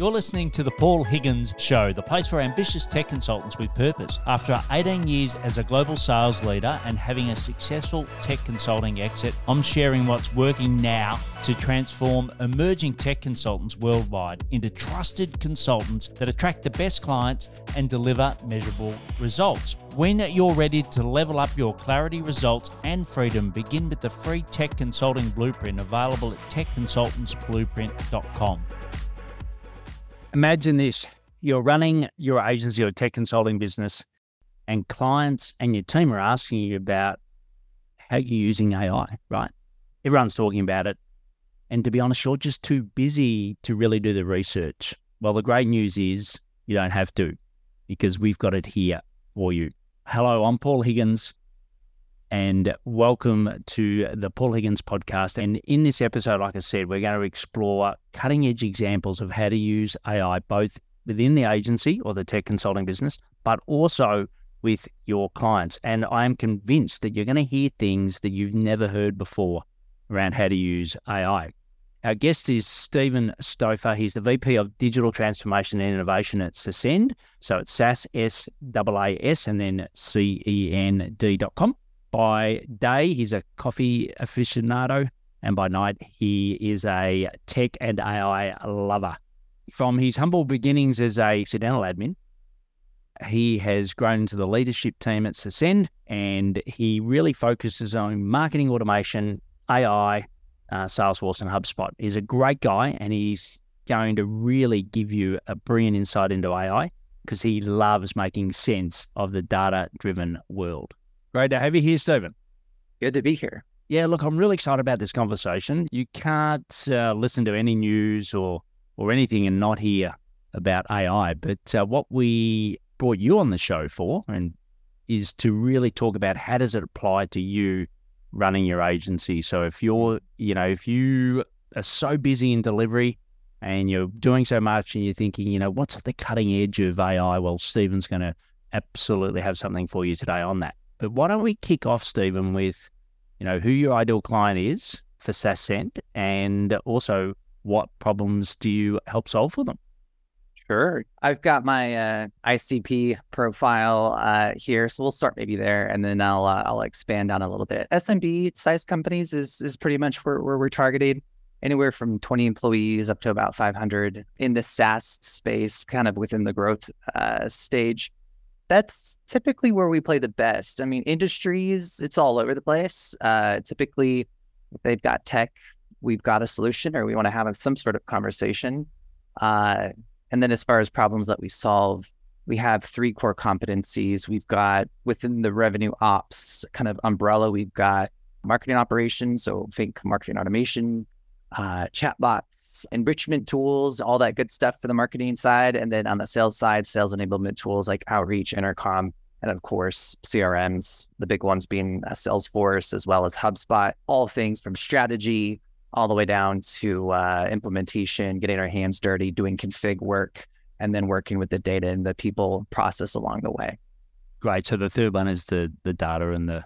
You're listening to the Paul Higgins Show, the place for ambitious tech consultants with purpose. After 18 years as a global sales leader and having a successful tech consulting exit, I'm sharing what's working now to transform emerging tech consultants worldwide into trusted consultants that attract the best clients and deliver measurable results. When you're ready to level up your clarity, results, and freedom, begin with the free Tech Consulting Blueprint available at techconsultantsblueprint.com. Imagine this you're running your agency or tech consulting business, and clients and your team are asking you about how you're using AI, right? Everyone's talking about it. And to be honest, you're just too busy to really do the research. Well, the great news is you don't have to because we've got it here for you. Hello, I'm Paul Higgins and welcome to the Paul Higgins podcast. And in this episode, like I said, we're going to explore cutting edge examples of how to use AI both within the agency or the tech consulting business, but also with your clients. And I am convinced that you're going to hear things that you've never heard before around how to use AI. Our guest is Stephen Stouffer. He's the VP of Digital Transformation and Innovation at Cend. So it's SAS, S A A S, and then C E N D.com. By day, he's a coffee aficionado, and by night, he is a tech and AI lover. From his humble beginnings as a accidental admin, he has grown into the leadership team at Cend, and he really focuses on marketing automation, AI, uh, Salesforce, and HubSpot. He's a great guy, and he's going to really give you a brilliant insight into AI because he loves making sense of the data driven world. Great to have you here, Stephen. Good to be here. Yeah, look, I'm really excited about this conversation. You can't uh, listen to any news or or anything and not hear about AI. But uh, what we brought you on the show for, and is to really talk about how does it apply to you running your agency. So if you're, you know, if you are so busy in delivery and you're doing so much and you're thinking, you know, what's at the cutting edge of AI? Well, Stephen's going to absolutely have something for you today on that. But why don't we kick off, Stephen, with you know who your ideal client is for SaaScend, and also what problems do you help solve for them? Sure. I've got my uh, ICP profile uh, here, so we'll start maybe there, and then I'll uh, I'll expand on a little bit. SMB size companies is is pretty much where, where we're targeting anywhere from 20 employees up to about 500 in the SaaS space, kind of within the growth uh, stage that's typically where we play the best. I mean, industries, it's all over the place. Uh, typically, they've got tech, we've got a solution, or we want to have some sort of conversation. Uh, and then, as far as problems that we solve, we have three core competencies. We've got within the revenue ops kind of umbrella, we've got marketing operations. So think marketing automation, uh, chatbots, enrichment tools, all that good stuff for the marketing side. And then on the sales side, sales enablement tools like Outreach, Intercom, and of course, CRMs, the big ones being uh, Salesforce as well as HubSpot, all things from strategy all the way down to uh, implementation, getting our hands dirty, doing config work, and then working with the data and the people process along the way. Right. So the third one is the the data and the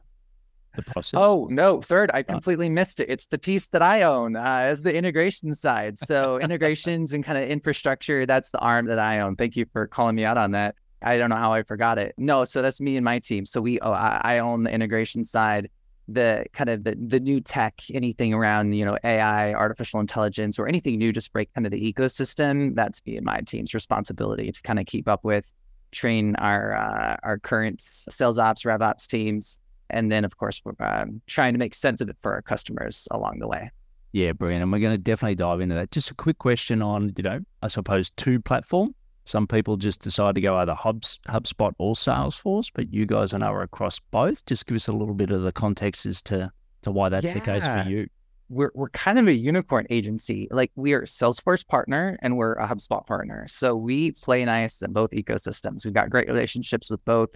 the process? Oh no, third, I completely missed it. It's the piece that I own uh, as the integration side. So integrations and kind of infrastructure, that's the arm that I own. Thank you for calling me out on that. I don't know how I forgot it. No, so that's me and my team. So we, oh, I, I own the integration side, the kind of the, the new tech, anything around you know AI, artificial intelligence, or anything new, just break kind of the ecosystem. That's me and my team's responsibility to kind of keep up with, train our uh, our current sales ops, rev ops teams and then of course we're um, trying to make sense of it for our customers along the way yeah brilliant and we're going to definitely dive into that just a quick question on you know i suppose two platform some people just decide to go either Hubs, HubSpot or Salesforce, but you guys are across both. Just give us a little bit of the context as to, to why that's yeah. the case for you. We're, we're kind of a unicorn agency. Like we are Salesforce partner and we're a HubSpot partner. So we play nice in both ecosystems. We've got great relationships with both.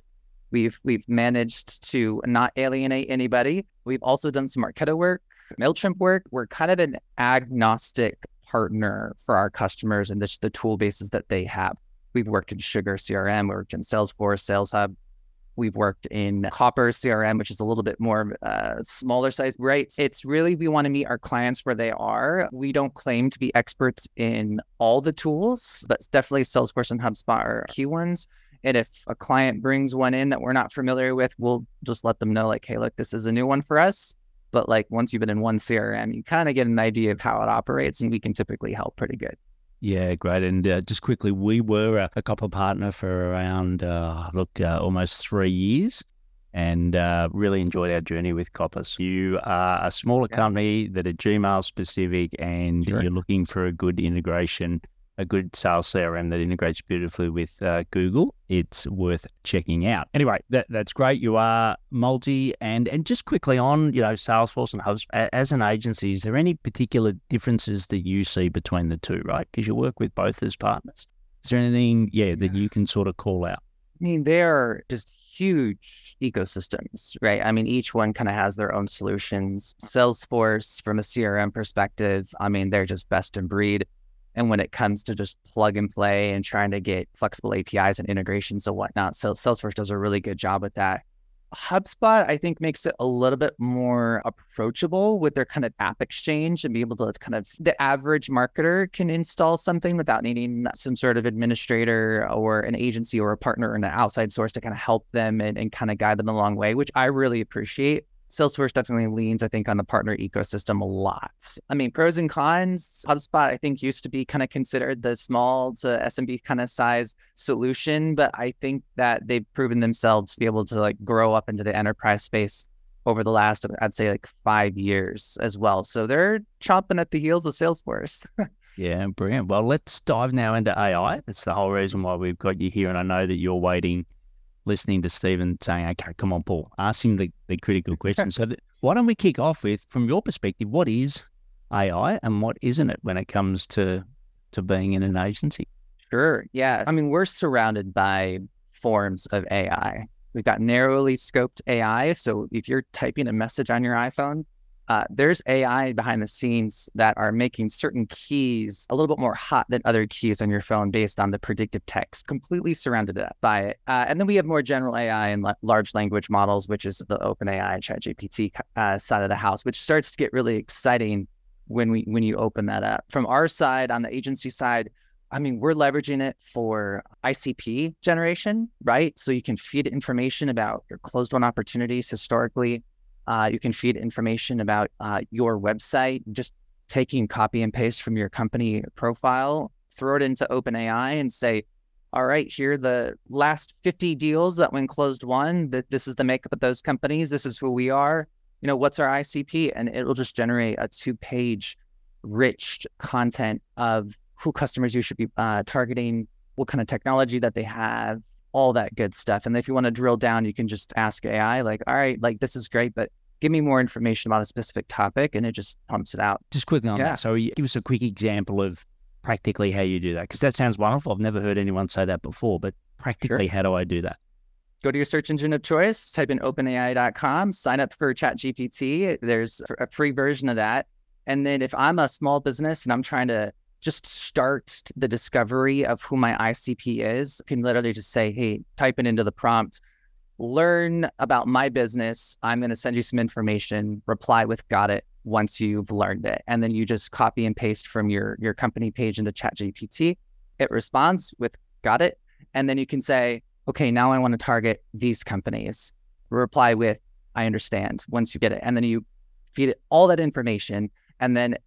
We've we've managed to not alienate anybody. We've also done some Marketo work, Mailchimp work. We're kind of an agnostic partner for our customers and the, the tool bases that they have. We've worked in Sugar CRM, we worked in Salesforce, Sales Hub. We've worked in Copper CRM, which is a little bit more uh, smaller size, right? It's really, we want to meet our clients where they are. We don't claim to be experts in all the tools, but definitely Salesforce and HubSpot are key ones. And if a client brings one in that we're not familiar with, we'll just let them know, like, hey, look, this is a new one for us. But like once you've been in one CRM, you kind of get an idea of how it operates, and we can typically help pretty good. Yeah, great. And uh, just quickly, we were a, a Copper partner for around, uh, look, uh, almost three years and uh, really enjoyed our journey with Coppers. You are a smaller yeah. company that are Gmail specific and sure. you're looking for a good integration a good sales CRM that integrates beautifully with uh, Google, it's worth checking out. Anyway, that, that's great. You are multi and and just quickly on, you know, Salesforce and HubSpot as an agency, is there any particular differences that you see between the two, right? Because you work with both as partners. Is there anything, yeah, that you can sort of call out? I mean, they're just huge ecosystems, right? I mean, each one kind of has their own solutions. Salesforce, from a CRM perspective, I mean, they're just best in breed. And when it comes to just plug and play and trying to get flexible APIs and integrations and whatnot, so Salesforce does a really good job with that. HubSpot, I think, makes it a little bit more approachable with their kind of app exchange and be able to kind of the average marketer can install something without needing some sort of administrator or an agency or a partner or an outside source to kind of help them and, and kind of guide them a long way, which I really appreciate. Salesforce definitely leans, I think, on the partner ecosystem a lot. I mean, pros and cons. HubSpot, I think, used to be kind of considered the small to SMB kind of size solution, but I think that they've proven themselves to be able to like grow up into the enterprise space over the last, I'd say, like five years as well. So they're chomping at the heels of Salesforce. yeah, brilliant. Well, let's dive now into AI. That's the whole reason why we've got you here, and I know that you're waiting listening to Stephen saying, okay, come on, Paul, ask him the, the critical question. so, th- why don't we kick off with, from your perspective, what is AI and what isn't it when it comes to to being in an agency? Sure. Yeah. I mean, we're surrounded by forms of AI. We've got narrowly scoped AI. So if you're typing a message on your iPhone, uh, there's AI behind the scenes that are making certain keys a little bit more hot than other keys on your phone based on the predictive text, completely surrounded by it. Uh, and then we have more general AI and large language models, which is the OpenAI ChatGPT uh, side of the house, which starts to get really exciting when we when you open that up. From our side, on the agency side, I mean, we're leveraging it for ICP generation, right? So you can feed information about your closed won opportunities historically uh, you can feed information about uh, your website, just taking copy and paste from your company profile, throw it into OpenAI and say, all right, here are the last 50 deals that when closed won, that this is the makeup of those companies. This is who we are. You know, what's our ICP? And it will just generate a two page rich content of who customers you should be uh, targeting, what kind of technology that they have, all that good stuff. And if you want to drill down, you can just ask AI, like, all right, like this is great, but give me more information about a specific topic and it just pumps it out. Just quickly on yeah. that. So give us a quick example of practically how you do that. Because that sounds wonderful. I've never heard anyone say that before, but practically sure. how do I do that? Go to your search engine of choice, type in openai.com, sign up for ChatGPT. There's a free version of that. And then if I'm a small business and I'm trying to just start the discovery of who my ICP is, can literally just say, hey, type it into the prompt learn about my business. I'm going to send you some information, reply with got it once you've learned it. And then you just copy and paste from your, your company page into ChatGPT. It responds with got it. And then you can say, okay, now I want to target these companies. Reply with, I understand once you get it. And then you feed it all that information. And then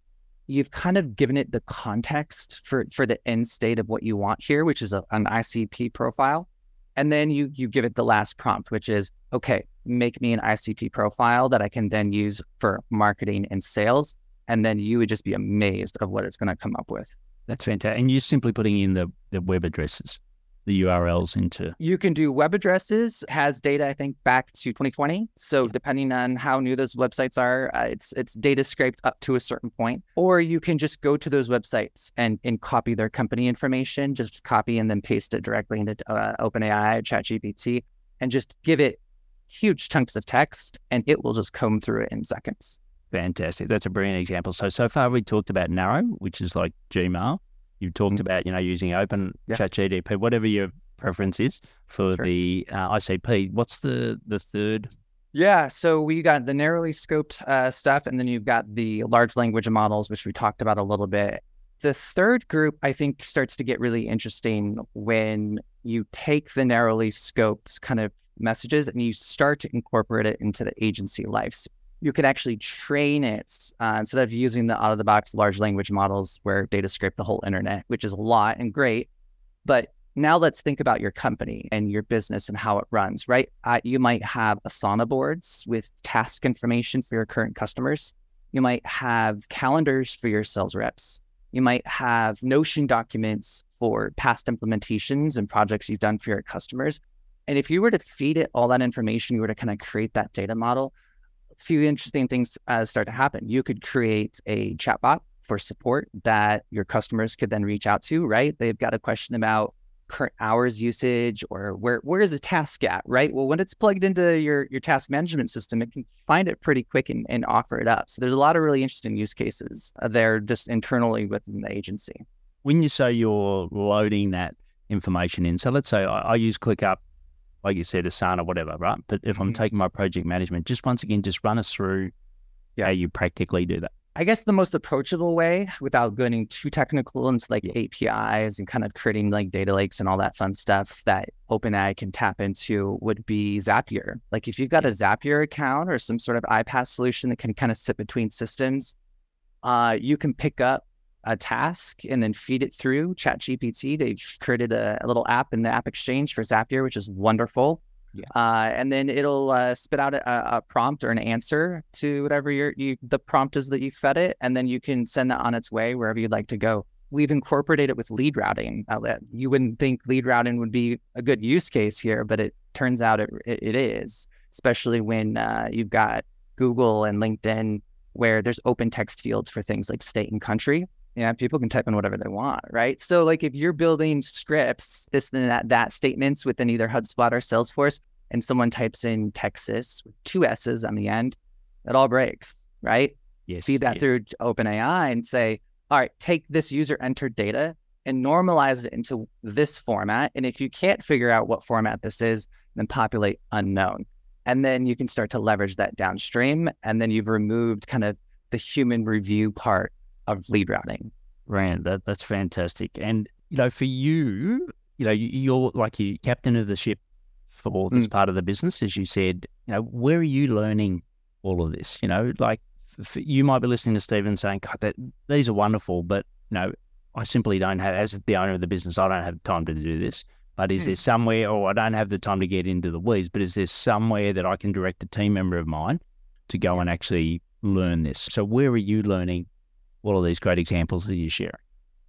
you've kind of given it the context for, for the end state of what you want here, which is a, an ICP profile. And then you you give it the last prompt, which is okay, make me an ICP profile that I can then use for marketing and sales. And then you would just be amazed of what it's going to come up with. That's fantastic. And you're simply putting in the, the web addresses the URLs into? You can do web addresses, has data, I think, back to 2020. So depending on how new those websites are, uh, it's it's data scraped up to a certain point. Or you can just go to those websites and, and copy their company information, just copy and then paste it directly into uh, OpenAI, ChatGPT, and just give it huge chunks of text and it will just comb through it in seconds. Fantastic. That's a brilliant example. So, so far we talked about Narrow, which is like Gmail. You've talked mm-hmm. about, you know, using open yeah. ChatGPT, whatever your preference is for sure. the uh, ICP. What's the the third? Yeah, so we got the narrowly scoped uh, stuff, and then you've got the large language models, which we talked about a little bit. The third group, I think, starts to get really interesting when you take the narrowly scoped kind of messages and you start to incorporate it into the agency life. You could actually train it uh, instead of using the out of the box large language models where data scrape the whole internet, which is a lot and great. But now let's think about your company and your business and how it runs, right? Uh, you might have Asana boards with task information for your current customers. You might have calendars for your sales reps. You might have Notion documents for past implementations and projects you've done for your customers. And if you were to feed it all that information, you were to kind of create that data model, few interesting things uh, start to happen. You could create a chatbot for support that your customers could then reach out to, right? They've got a question about current hours usage or where where is a task at, right? Well, when it's plugged into your your task management system, it can find it pretty quick and, and offer it up. So there's a lot of really interesting use cases there just internally within the agency. When you say you're loading that information in, so let's say I, I use ClickUp, like you said, Asana, whatever, right? But if mm-hmm. I'm taking my project management, just once again, just run us through yeah. how you practically do that. I guess the most approachable way without getting too technical into like APIs and kind of creating like data lakes and all that fun stuff that OpenAI can tap into would be Zapier. Like if you've got a Zapier account or some sort of iPaaS solution that can kind of sit between systems, uh, you can pick up a task and then feed it through ChatGPT. They've created a, a little app in the App Exchange for Zapier, which is wonderful. Yeah. Uh, and then it'll uh, spit out a, a, prompt or an answer to whatever your you the prompt is that you fed it, and then you can send that on its way wherever you'd like to go. We've incorporated it with lead routing. Uh, you wouldn't think lead routing would be a good use case here, but it turns out it it, it is, especially when uh, you've got Google and LinkedIn where there's open text fields for things like state and country yeah, people can type in whatever they want, right? So like if you're building scripts, this and that, that statements within either HubSpot or Salesforce, and someone types in Texas with two S's on the end, it all breaks, right? Yes. Feed that yes. through OpenAI and say, all right, take this user entered data and normalize it into this format. And if you can't figure out what format this is, then populate unknown. And then you can start to leverage that downstream. And then you've removed kind of the human review part of lead routing. Right. That, that's fantastic. And, you know, for you, you know, you're like you captain of the ship for this mm. part of the business, as you said, you know, where are you learning all of this? You know, like you might be listening to Stephen saying, God, that these are wonderful, but, you know, I simply don't have, as the owner of the business, I don't have time to do this. But is mm. there somewhere, or I don't have the time to get into the weeds, but is there somewhere that I can direct a team member of mine to go and actually learn this? So where are you learning all of these great examples that you share?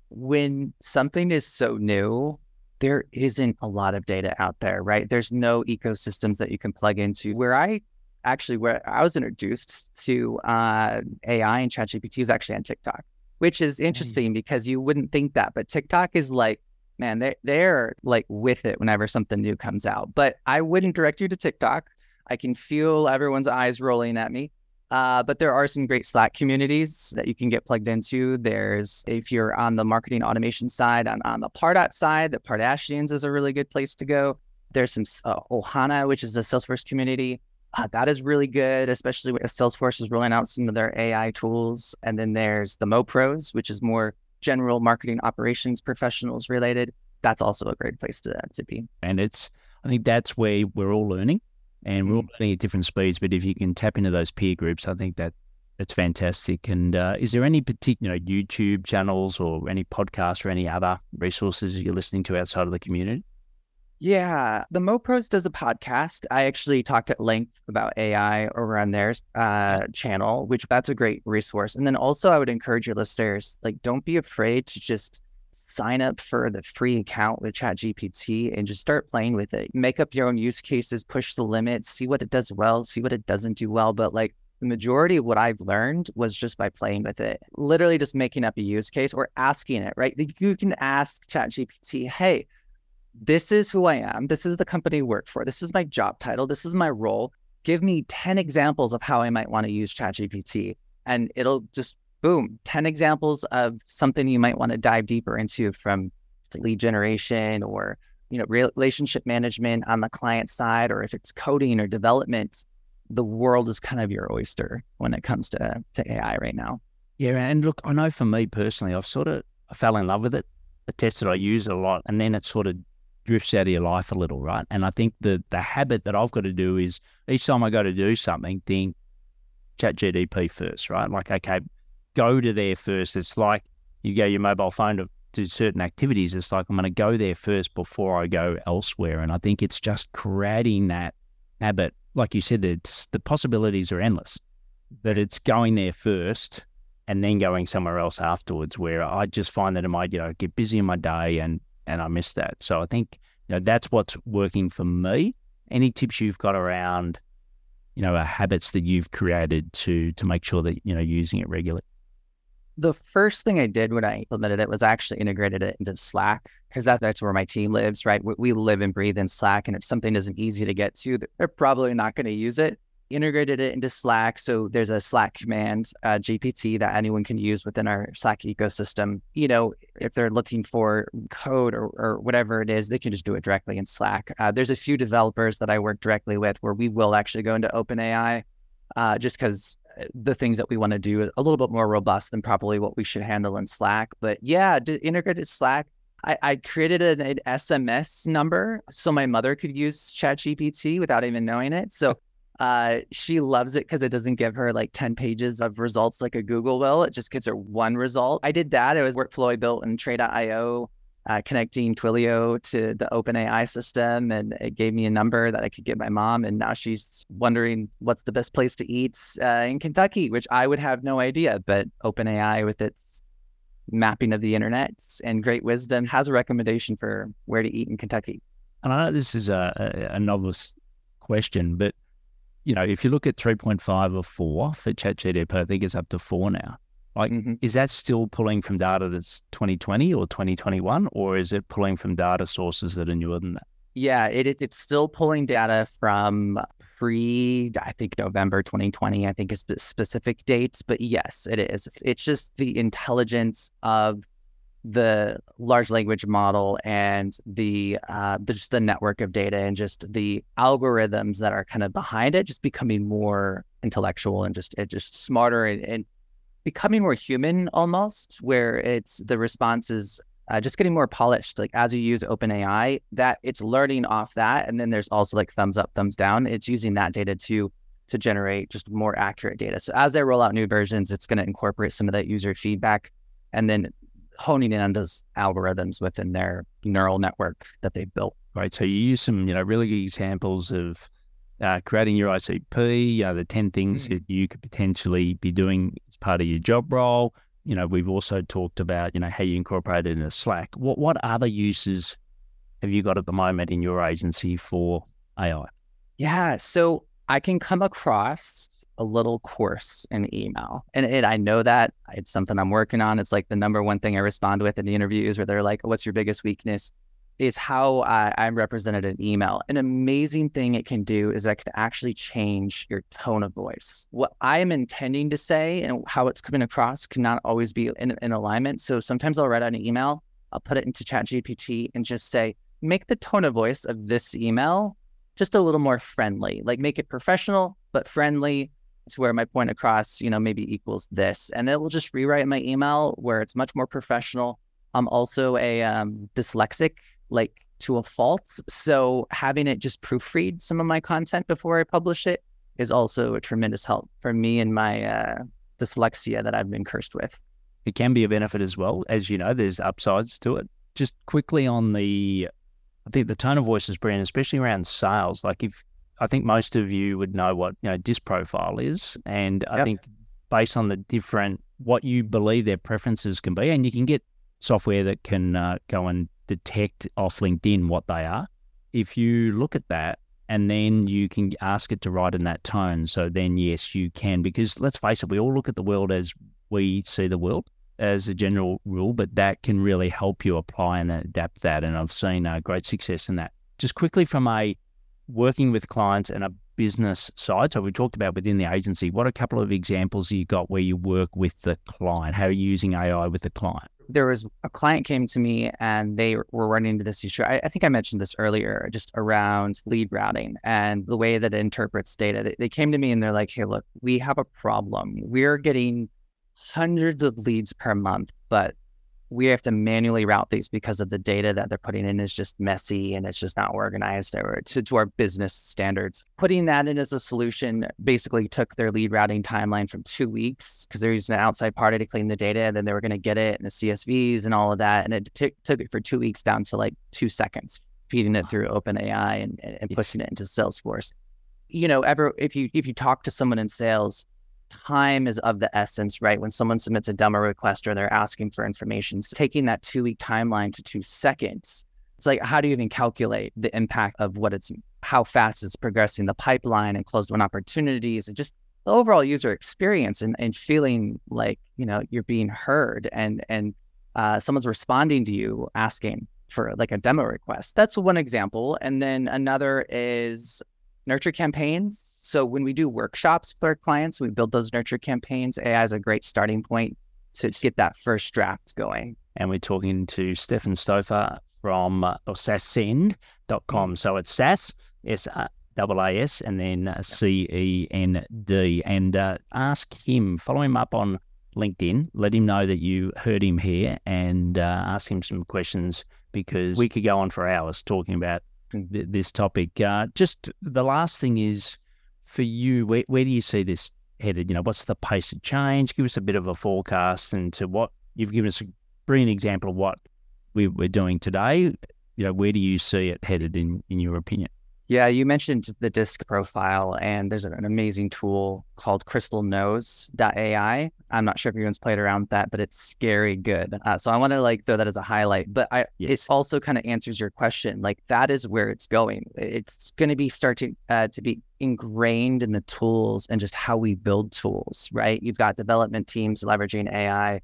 When something is so new, there isn't a lot of data out there, right? There's no ecosystems that you can plug into. Where I actually, where I was introduced to uh, AI and ChatGPT was actually on TikTok, which is interesting mm. because you wouldn't think that, but TikTok is like, man, they're, they're like with it whenever something new comes out. But I wouldn't direct you to TikTok. I can feel everyone's eyes rolling at me. Uh, but there are some great Slack communities that you can get plugged into. There's, if you're on the marketing automation side, on, on the Pardot side, the Pardashians is a really good place to go. There's some uh, Ohana, which is a Salesforce community. Uh, that is really good, especially when Salesforce is rolling out some of their AI tools. And then there's the MoPros, which is more general marketing operations professionals related. That's also a great place to, to be. And it's, I think that's where we're all learning and we're all mm. learning at different speeds. But if you can tap into those peer groups, I think that that's fantastic. And uh, is there any particular you know, YouTube channels or any podcasts or any other resources you're listening to outside of the community? Yeah, the MoPros does a podcast. I actually talked at length about AI over on their uh, channel, which that's a great resource. And then also, I would encourage your listeners like, don't be afraid to just sign up for the free account with ChatGPT and just start playing with it. Make up your own use cases, push the limits, see what it does well, see what it doesn't do well. But like the majority of what I've learned was just by playing with it, literally just making up a use case or asking it, right? You can ask ChatGPT, hey, this is who I am. This is the company I work for. This is my job title. This is my role. Give me 10 examples of how I might want to use ChatGPT. And it'll just boom, 10 examples of something you might want to dive deeper into from lead generation or you know, relationship management on the client side, or if it's coding or development, the world is kind of your oyster when it comes to to AI right now. Yeah, and look, I know for me personally, I've sort of I fell in love with it. I tested, I use it a lot, and then it sort of drifts out of your life a little, right? And I think the the habit that I've got to do is each time I go to do something, think ChatGPT first, right? Like, okay, go to there first. It's like you go your mobile phone to do certain activities. It's like I'm going to go there first before I go elsewhere. And I think it's just creating that habit. Like you said, it's the possibilities are endless, but it's going there first and then going somewhere else afterwards where I just find that I might, you know, get busy in my day and and I miss that. So I think, you know, that's what's working for me. Any tips you've got around, you know, uh, habits that you've created to to make sure that, you know, using it regularly? The first thing I did when I implemented it was actually integrated it into Slack because that, that's where my team lives, right? We, we live and breathe in Slack. And if something isn't easy to get to, they're probably not going to use it integrated it into Slack. So there's a Slack command, uh, GPT, that anyone can use within our Slack ecosystem. You know, if they're looking for code or, or whatever it is, they can just do it directly in Slack. Uh, there's a few developers that I work directly with where we will actually go into OpenAI uh, just because the things that we want to do a little bit more robust than probably what we should handle in Slack. But yeah, integrated Slack. I, I created an, an, SMS number so my mother could use ChatGPT without even knowing it. So uh, she loves it because it doesn't give her like 10 pages of results like a Google will. It just gives her one result. I did that. It was workflow I built in Tray.io, uh, connecting Twilio to the OpenAI system. And it gave me a number that I could get my mom. And now she's wondering what's the best place to eat uh, in Kentucky, which I would have no idea. But OpenAI, with its mapping of the internet and great wisdom, has a recommendation for where to eat in Kentucky. And I know this is a, a, a novice question, but you know, if you look at 3.5 or 4 for ChatGPT, I think it's up to 4 now. Like, mm-hmm. is that still pulling from data that's 2020 or 2021, or is it pulling from data sources that are newer than that? Yeah, it, it it's still pulling data from pre, I think November 2020. I think is specific dates, but yes, it is. It's, it's just the intelligence of the large language model and the, uh, the just the network of data and just the algorithms that are kind of behind it just becoming more intellectual and just it just smarter and, and becoming more human almost where it's the response is uh, just getting more polished like as you use openai that it's learning off that and then there's also like thumbs up thumbs down it's using that data to to generate just more accurate data so as they roll out new versions it's going to incorporate some of that user feedback and then honing in on those algorithms within their neural network that they've built. Right. So you use some, you know, really good examples of uh, creating your ICP, you know, the 10 things mm-hmm. that you could potentially be doing part of your job role. You know, we've also talked about, you know, how you incorporate it in a Slack. What what other uses have you got at the moment in your agency for AI? Yeah. So I can come across a little coarse in email. And, and I know that it's something I'm working on. It's like the number one thing I respond with in the interviews where they're like, what's your biggest weakness? Is how I, I'm represented in email. An amazing thing it can do is it can actually change your tone of voice. What I am intending to say and how it's coming across cannot always be in, in alignment. So sometimes I'll write out an email, I'll put it into ChatGPT and just say, make the tone of voice of this email just a little more friendly, like make it professional, but friendly to where my point across, you know, maybe equals this. And it will just rewrite my email where it's much more professional. I'm also a um, dyslexic, like to a fault. So having it just proofread some of my content before I publish it is also a tremendous help for me and my uh, dyslexia that I've been cursed with. It can be a benefit as well. As you know, there's upsides to it. Just quickly on the I think the tone of voice is brilliant, especially around sales. Like if I think most of you would know what you know disc profile is, and I think based on the different what you believe their preferences can be, and you can get software that can uh, go and detect off LinkedIn what they are. If you look at that, and then you can ask it to write in that tone, so then yes, you can. Because let's face it, we all look at the world as we see the world as a general rule, but that can really help you apply and adapt that. And I've seen uh, great success in that. Just quickly from a working with clients and a business side. So we talked about within the agency. What a couple of examples you got where you work with the client? How are you using AI with the client? There was a client came to me and they were running into this issue. I, I, think I mentioned this earlier, just around lead routing and the way that it interprets data. They, they came to me and they're like, "Hey, look, we have a problem. We're getting hundreds of leads per month, but we have to manually route these because of the data that they're putting in is just messy and it's just not organized or to, to our business standards. Putting that in as a solution basically took their lead routing timeline from two weeks because they're using an outside party to clean the data and then they were going to get it and the CSVs and all of that. And it t- took it for two weeks down to like two seconds, feeding it through OpenAI and, and pushing it into Salesforce. You know, ever if you if you talk to someone in sales, time is of the essence, right? When someone submits a demo request or they're asking for information, so taking that two week timeline to two seconds, it's like, how do you even calculate the impact of what it's, how fast it's progressing the pipeline and closed won opportunities and just the overall user experience and, and feeling like, you know, you're being heard and, and uh, someone's responding to you asking for like a demo request. That's one example. And then another is nurture campaigns. So when we do workshops with our clients, we build those nurture campaigns. AI is a great starting point to get that first draft going. And we're talking to Stefan Stouffer from uh, SaaScend.com. So it's SaaS, S double A S, and then C E N D. And uh, ask him, follow him up on LinkedIn, let him know that you heard him here, and uh, ask him some questions because we could go on for hours talking about th- this topic. Uh, just the last thing is for you, where, where do you see this headed? You know, what's the pace of change? Give us a bit of a forecast into what you've given us a brilliant example of what we, we're doing today. You know, where do you see it headed in, in your opinion? Yeah, you mentioned the disc profile, and there's an amazing tool called crystalknows.ai. I'm not sure if anyone's played around with that, but it's scary good. Uh, so I want to like throw that as a highlight. But I, yes. it also kind of answers your question. Like that is where it's going. It's going to be starting uh, to be ingrained in the tools and just how we build tools. Right? You've got development teams leveraging AI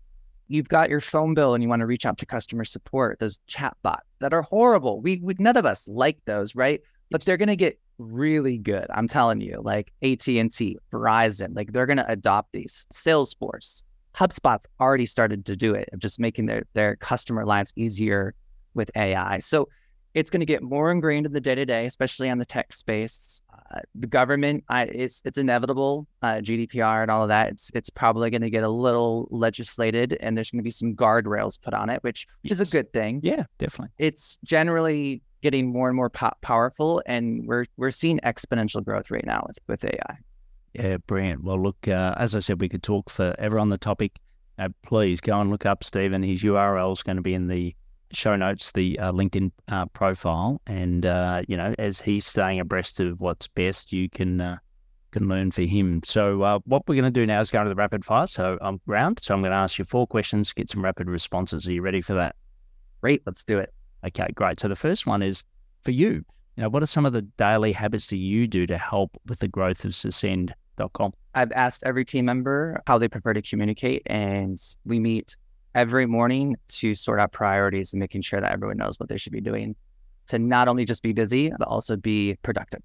you've got your phone bill and you want to reach out to customer support, those chat bots that are horrible. We, we none of us like those, right? But they're going to get really good. I'm telling you, like AT&T, Verizon, like they're going to adopt these. Salesforce, HubSpot's already started to do it, of just making their their customer lives easier with AI. So it's going to get more ingrained in the day to day, especially on the tech space. Uh, the government, I, it's it's inevitable. Uh, GDPR and all of that. It's it's probably going to get a little legislated, and there's going to be some guardrails put on it, which which yes. is a good thing. Yeah, definitely. It's generally getting more and more po- powerful, and we're we're seeing exponential growth right now with with AI. Yeah, brilliant. Well, look, uh, as I said, we could talk forever on the topic. Uh, please go and look up Stephen. His URL is going to be in the show notes, the uh, LinkedIn uh, profile, and uh, you know, as he's staying abreast of what's best, you can uh, can learn for him. So, what we're going to do now is go into the rapid fire. So, I'm round. So, I'm going to ask you four questions, get some rapid responses. Are you ready for that? Great. Let's do it. Okay, great. So the first one is for you. You know, what are some of the daily habits that you do to help with the growth of SaaScend.com? I've asked every team member how they prefer to communicate, and we meet every morning to sort out priorities and making sure that everyone knows what they should be doing to not only just be busy, but also be productive.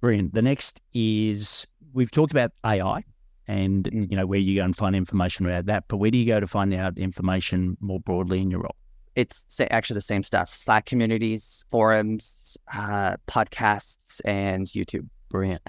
Brilliant. The next is we've talked about AI and mm. you know where you go and find information about that, but where do you go to find out information more broadly in your role? It's actually the same stuff Slack communities, forums, uh, podcasts, and YouTube. Brilliant.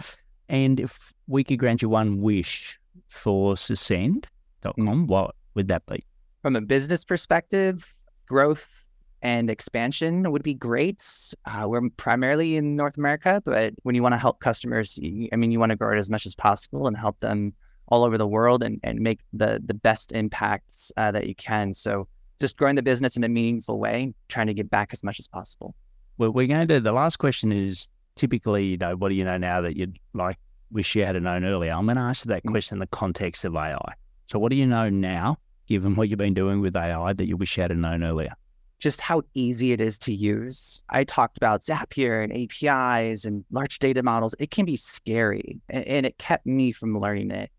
And if we could grant you one wish for SaaScend.com, mm. what would that be? From a business perspective, growth and expansion would be great. Uh, we're primarily in North America, but when you want to help customers, you, I mean, you want to grow it as much as possible and help them all over the world and, and make the the best impacts uh, that you can. So just growing the business in a meaningful way, trying to get back as much as possible. Well, we're going to, the last question is typically, you know, what do you know now that you'd like, wish you had known earlier? I'm going to ask that mm. question in the context of AI. So, what do you know now, given what you've been doing with AI, that you wish you had known earlier? Just how easy it is to use. I talked about Zapier and APIs and large data models. It can be scary, and it kept me from learning it.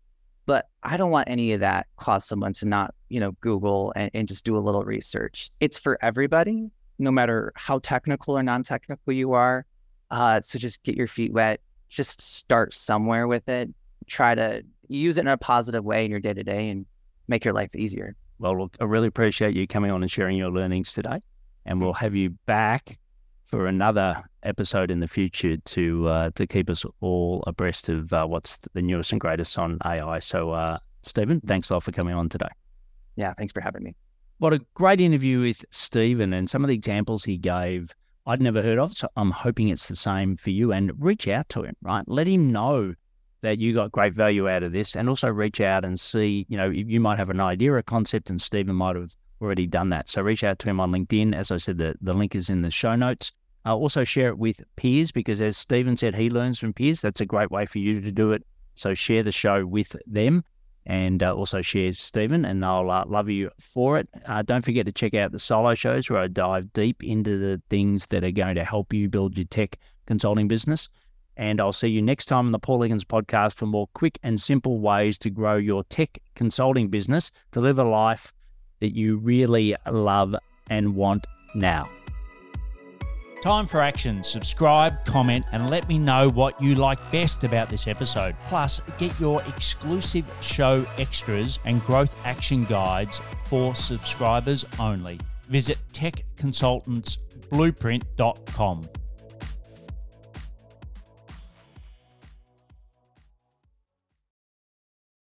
But I don't want any of that cause someone to not, you know, Google and, and just do a little research. It's for everybody, no matter how technical or non-technical you are. Uh, so just get your feet wet. Just start somewhere with it. Try to use it in a positive way in your day to day and make your life easier. Well, look, I really appreciate you coming on and sharing your learnings today. And we'll have you back for another episode in the future to uh, to keep us all abreast of uh, what's the newest and greatest on AI. So, uh, Stephen, thanks a lot for coming on today. Yeah, thanks for having me. What a great interview with Stephen and some of the examples he gave I'd never heard of. So I'm hoping it's the same for you and reach out to him, right? Let him know that you got great value out of this and also reach out and see, you know, you might have an idea, a concept, and Stephen might have already done that. So reach out to him on LinkedIn. As I said, the, the link is in the show notes. Uh, also share it with peers because as Stephen said, he learns from peers. That's a great way for you to do it. So share the show with them and uh, also share Stephen, and I'll uh, love you for it. Uh, don't forget to check out the solo shows where I dive deep into the things that are going to help you build your tech consulting business. And I'll see you next time on the Paul Higgins podcast for more quick and simple ways to grow your tech consulting business to live a life that you really love and want now. Time for action. Subscribe, comment, and let me know what you like best about this episode. Plus, get your exclusive show extras and growth action guides for subscribers only. Visit techconsultantsblueprint.com.